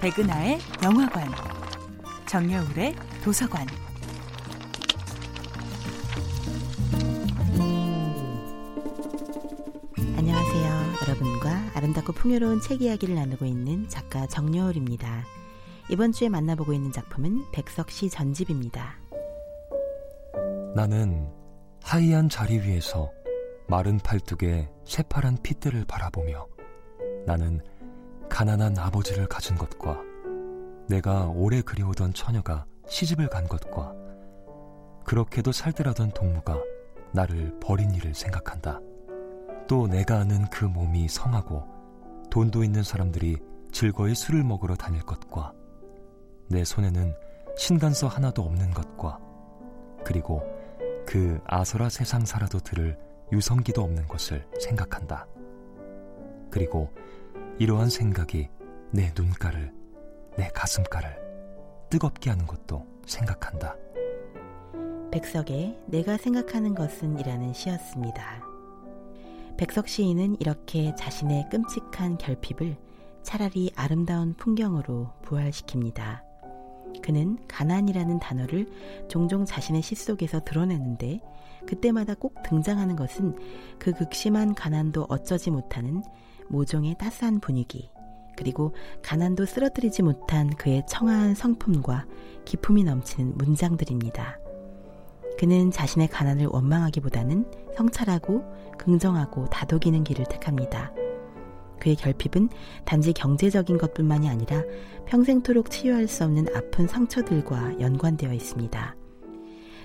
백은하의 영화관, 정여울의 도서관. 안녕하세요. 여러분과 아름답고 풍요로운 책 이야기를 나누고 있는 작가 정여울입니다. 이번 주에 만나보고 있는 작품은 백석 시 전집입니다. 나는 하이한 자리 위에서 마른 팔뚝에 새파란 핏대를 바라보며 나는 가난한 아버지를 가진 것과 내가 오래 그리우던 처녀가 시집을 간 것과 그렇게도 살뜰하던 동무가 나를 버린 일을 생각한다. 또 내가 아는 그 몸이 성하고 돈도 있는 사람들이 즐거이 술을 먹으러 다닐 것과 내 손에는 신간서 하나도 없는 것과 그리고 그 아서라 세상 살아도 들을 유성기도 없는 것을 생각한다. 그리고 이러한 생각이 내 눈가를, 내 가슴가를 뜨겁게 하는 것도 생각한다. 백석의 내가 생각하는 것은 이라는 시였습니다. 백석 시인은 이렇게 자신의 끔찍한 결핍을 차라리 아름다운 풍경으로 부활시킵니다. 그는 가난이라는 단어를 종종 자신의 시 속에서 드러내는데 그때마다 꼭 등장하는 것은 그 극심한 가난도 어쩌지 못하는 모종의 따스한 분위기, 그리고 가난도 쓰러뜨리지 못한 그의 청아한 성품과 기품이 넘치는 문장들입니다. 그는 자신의 가난을 원망하기보다는 성찰하고 긍정하고 다독이는 길을 택합니다. 그의 결핍은 단지 경제적인 것뿐만이 아니라 평생토록 치유할 수 없는 아픈 상처들과 연관되어 있습니다.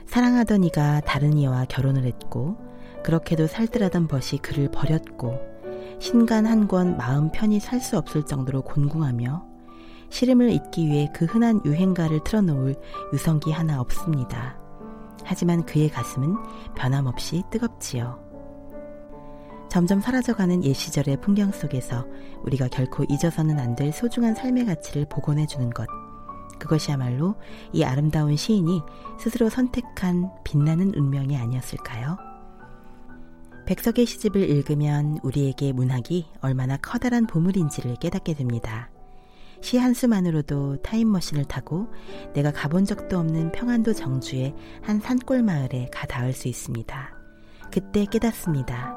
사랑하던 이가 다른 이와 결혼을 했고 그렇게도 살뜰하던 벗이 그를 버렸고 신간 한 권 마음 편히 살 수 없을 정도로 곤궁하며 시름을 잊기 위해 그 흔한 유행가를 틀어놓을 유성기 하나 없습니다. 하지만 그의 가슴은 변함없이 뜨겁지요. 점점 사라져가는 옛 시절의 풍경 속에서 우리가 결코 잊어서는 안 될 소중한 삶의 가치를 복원해 주는 것. 그것이야말로 이 아름다운 시인이 스스로 선택한 빛나는 운명이 아니었을까요? 백석의 시집을 읽으면 우리에게 문학이 얼마나 커다란 보물인지를 깨닫게 됩니다. 시 한 수만으로도 타임머신을 타고 내가 가본 적도 없는 평안도 정주의 한 산골 마을에 가 닿을 수 있습니다. 그때 깨닫습니다.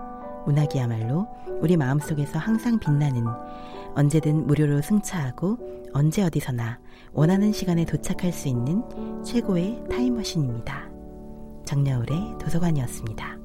문학이야말로 우리 마음속에서 항상 빛나는 언제든 무료로 승차하고 언제 어디서나 원하는 시간에 도착할 수 있는 최고의 타임머신입니다. 정여울의 도서관이었습니다.